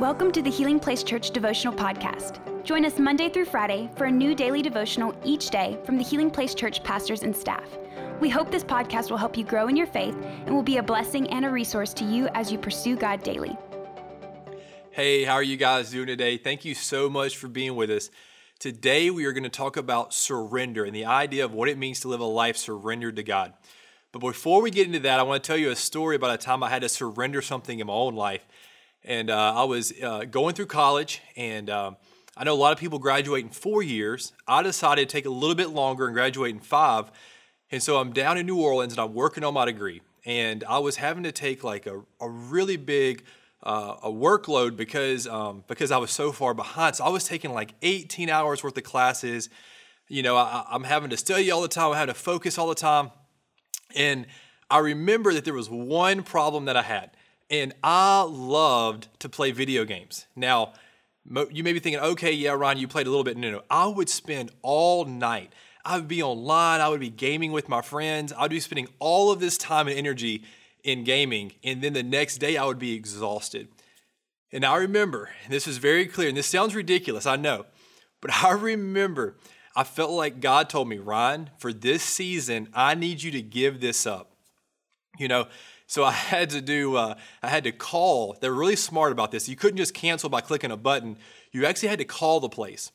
Welcome to the Healing Place Church Devotional Podcast. Join us Monday through Friday for a new daily devotional each day from the Healing Place Church pastors and staff. We hope this podcast will help you grow in your faith and will be a blessing and a resource to you as you pursue God daily. Hey, how are you guys doing today? Thank you so much for being with us. Today, we are going to talk about surrender and the idea of what it means to live a life surrendered to God. But before we get into that, I want to tell you a story about a time I had to surrender something in my own life. And uh, I was uh, going through college, and um, I know a lot of people graduate in four years. I decided to take a little bit longer and graduate in five. And so I'm down in New Orleans and I'm working on my degree. And I was having to take like a, a really big uh, a workload because um, because I was so far behind. So I was taking like 18 hours worth of classes. You know, I, I'm having to study all the time. I'm having to focus all the time. And I remember that there was one problem that I had, and I loved to play video games. Now, you may be thinking, okay, yeah, Ryan, you played a little bit. No, no, I would spend all night. I would be online. I would be gaming with my friends. I would be spending all of this time and energy in gaming, and then the next day I would be exhausted. And I remember, and this is very clear, and this sounds ridiculous, I know, but I remember I felt like God told me, Ryan, for this season, I need you to give this up. You know, so I had to do, uh, I had to call. They're really smart about this. You couldn't just cancel by clicking a button. You actually had to call the place.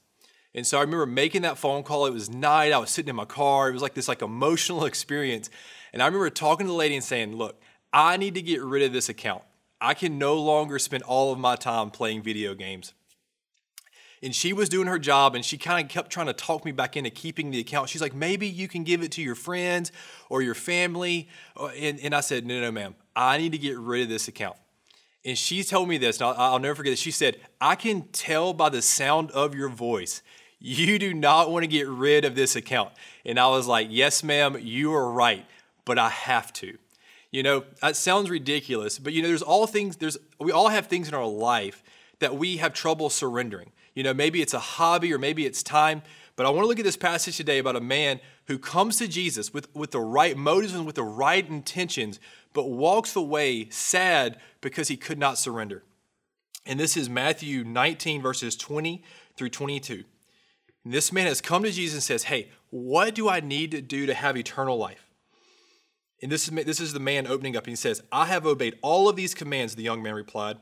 And so I remember making that phone call. It was night. I was sitting in my car. It was like this like emotional experience. And I remember talking to the lady and saying, "Look, I need to get rid of this account. I can no longer spend all of my time playing video games. And she was doing her job and she kind of kept trying to talk me back into keeping the account. She's like, maybe you can give it to your friends or your family. Uh, and, and I said, no, no, ma'am, I need to get rid of this account. And she told me this, and I'll, I'll never forget this. She said, I can tell by the sound of your voice, you do not want to get rid of this account. And I was like, yes, ma'am, you are right, but I have to. You know, that sounds ridiculous, but you know, there's all things, there's, we all have things in our life that we have trouble surrendering. You know, maybe it's a hobby or maybe it's time, but I want to look at this passage today about a man who comes to Jesus with, with the right motives and with the right intentions, but walks away sad because he could not surrender. And this is Matthew 19, verses 20 through 22. And this man has come to Jesus and says, Hey, what do I need to do to have eternal life? And this is, this is the man opening up. And He says, I have obeyed all of these commands, the young man replied.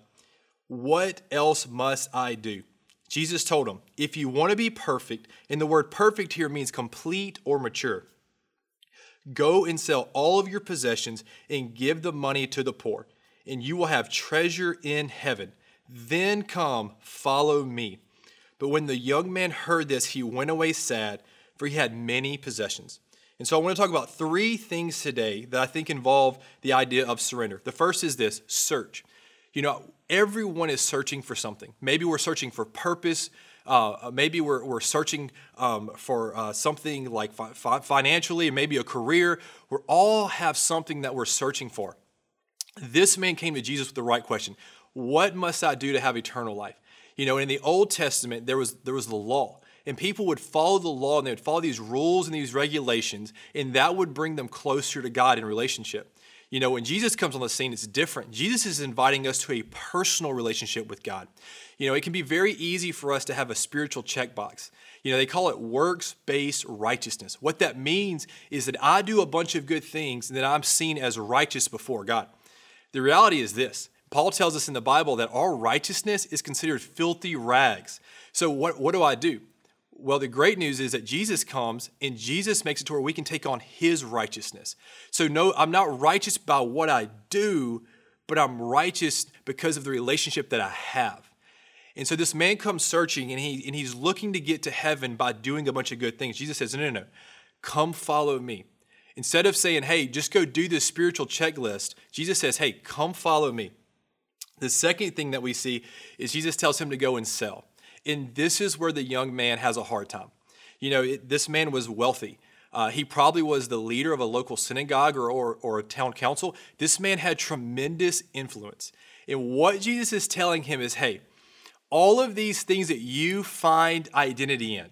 What else must I do? Jesus told him, If you want to be perfect, and the word perfect here means complete or mature, go and sell all of your possessions and give the money to the poor, and you will have treasure in heaven. Then come, follow me. But when the young man heard this, he went away sad, for he had many possessions. And so I want to talk about three things today that I think involve the idea of surrender. The first is this search. You know, everyone is searching for something. Maybe we're searching for purpose. Uh, maybe we're, we're searching um, for uh, something like fi- financially, maybe a career. We all have something that we're searching for. This man came to Jesus with the right question What must I do to have eternal life? You know, in the Old Testament, there was, there was the law and people would follow the law and they would follow these rules and these regulations, and that would bring them closer to God in relationship. You know, when Jesus comes on the scene, it's different. Jesus is inviting us to a personal relationship with God. You know, it can be very easy for us to have a spiritual checkbox. You know, they call it works based righteousness. What that means is that I do a bunch of good things and that I'm seen as righteous before God. The reality is this Paul tells us in the Bible that our righteousness is considered filthy rags. So, what, what do I do? Well, the great news is that Jesus comes and Jesus makes it to where we can take on his righteousness. So, no, I'm not righteous by what I do, but I'm righteous because of the relationship that I have. And so this man comes searching and, he, and he's looking to get to heaven by doing a bunch of good things. Jesus says, No, no, no, come follow me. Instead of saying, Hey, just go do this spiritual checklist, Jesus says, Hey, come follow me. The second thing that we see is Jesus tells him to go and sell. And this is where the young man has a hard time. You know, it, this man was wealthy. Uh, he probably was the leader of a local synagogue or, or, or a town council. This man had tremendous influence. And what Jesus is telling him is hey, all of these things that you find identity in,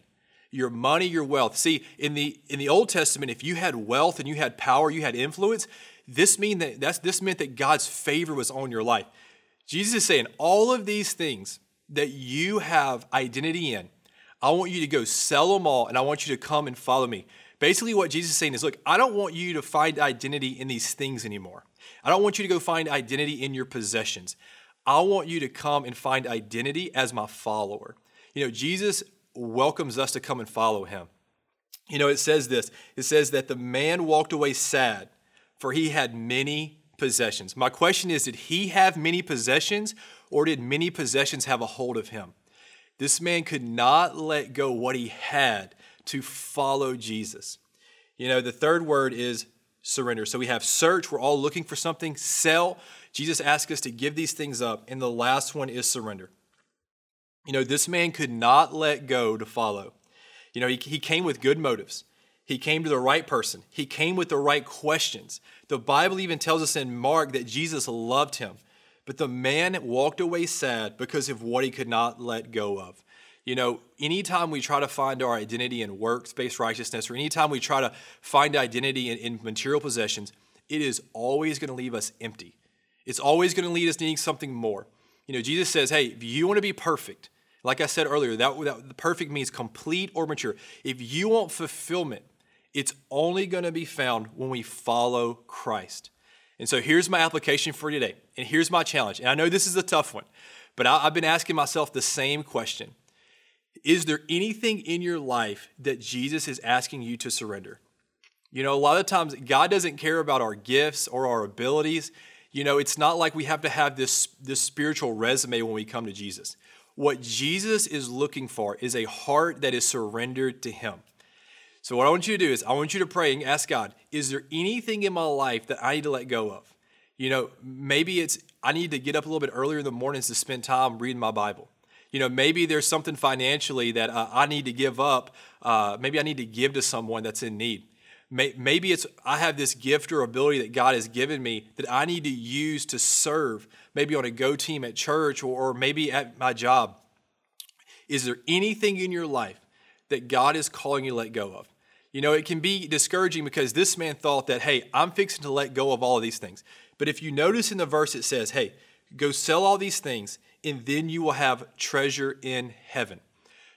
your money, your wealth. See, in the in the Old Testament, if you had wealth and you had power, you had influence, this mean that that's this meant that God's favor was on your life. Jesus is saying, all of these things that you have identity in, I want you to go sell them all and I want you to come and follow me. Basically, what Jesus is saying is, look, I don't want you to find identity in these things anymore. I don't want you to go find identity in your possessions. I want you to come and find identity as my follower. You know, Jesus welcomes us to come and follow him. You know, it says this it says that the man walked away sad, for he had many possessions. My question is did he have many possessions, or did many possessions have a hold of him? This man could not let go what he had to follow Jesus. You know, the third word is surrender. So we have search, we're all looking for something, sell. Jesus asks us to give these things up. And the last one is surrender. You know, this man could not let go to follow. You know, he, he came with good motives. He came to the right person. He came with the right questions. The Bible even tells us in Mark that Jesus loved him. But the man walked away sad because of what he could not let go of. You know, anytime we try to find our identity in works based righteousness, or anytime we try to find identity in, in material possessions, it is always going to leave us empty. It's always going to lead us needing something more. You know, Jesus says, hey, if you want to be perfect, like I said earlier, that, that perfect means complete or mature. If you want fulfillment, it's only going to be found when we follow Christ. And so here's my application for today, and here's my challenge. And I know this is a tough one, but I, I've been asking myself the same question is there anything in your life that Jesus is asking you to surrender? You know, a lot of times God doesn't care about our gifts or our abilities. You know, it's not like we have to have this, this spiritual resume when we come to Jesus. What Jesus is looking for is a heart that is surrendered to Him. So, what I want you to do is, I want you to pray and ask God, is there anything in my life that I need to let go of? You know, maybe it's I need to get up a little bit earlier in the mornings to spend time reading my Bible you know, maybe there's something financially that uh, I need to give up. Uh, maybe I need to give to someone that's in need. Maybe it's I have this gift or ability that God has given me that I need to use to serve, maybe on a go team at church or, or maybe at my job. Is there anything in your life that God is calling you to let go of? You know, it can be discouraging because this man thought that, hey, I'm fixing to let go of all of these things. But if you notice in the verse, it says, hey, go sell all these things and then you will have treasure in heaven.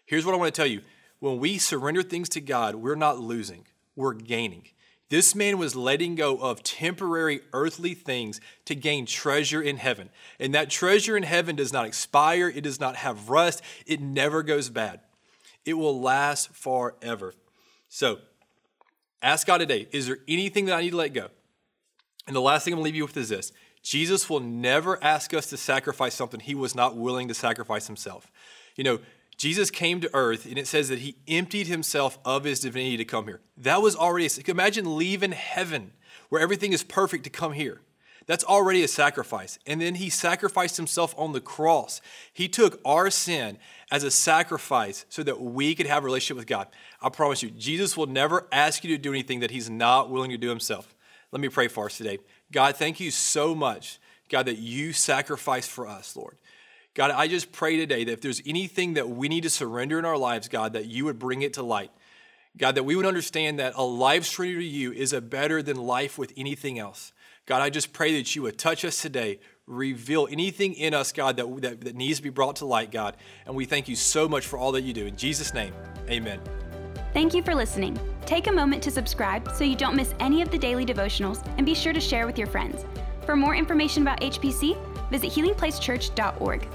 Here's what I want to tell you when we surrender things to God, we're not losing, we're gaining. This man was letting go of temporary earthly things to gain treasure in heaven. And that treasure in heaven does not expire, it does not have rust, it never goes bad. It will last forever. So, ask God today is there anything that I need to let go? And the last thing I'm going to leave you with is this Jesus will never ask us to sacrifice something he was not willing to sacrifice himself. You know, Jesus came to earth and it says that he emptied himself of his divinity to come here. That was already, imagine leaving heaven where everything is perfect to come here. That's already a sacrifice. And then he sacrificed himself on the cross. He took our sin as a sacrifice so that we could have a relationship with God. I promise you, Jesus will never ask you to do anything that he's not willing to do himself. Let me pray for us today. God, thank you so much, God, that you sacrificed for us, Lord. God, I just pray today that if there's anything that we need to surrender in our lives, God, that you would bring it to light. God, that we would understand that a life surrender to you is a better than life with anything else. God, I just pray that you would touch us today, reveal anything in us, God, that, that, that needs to be brought to light, God. And we thank you so much for all that you do. In Jesus' name, amen. Thank you for listening. Take a moment to subscribe so you don't miss any of the daily devotionals and be sure to share with your friends. For more information about HPC, visit healingplacechurch.org.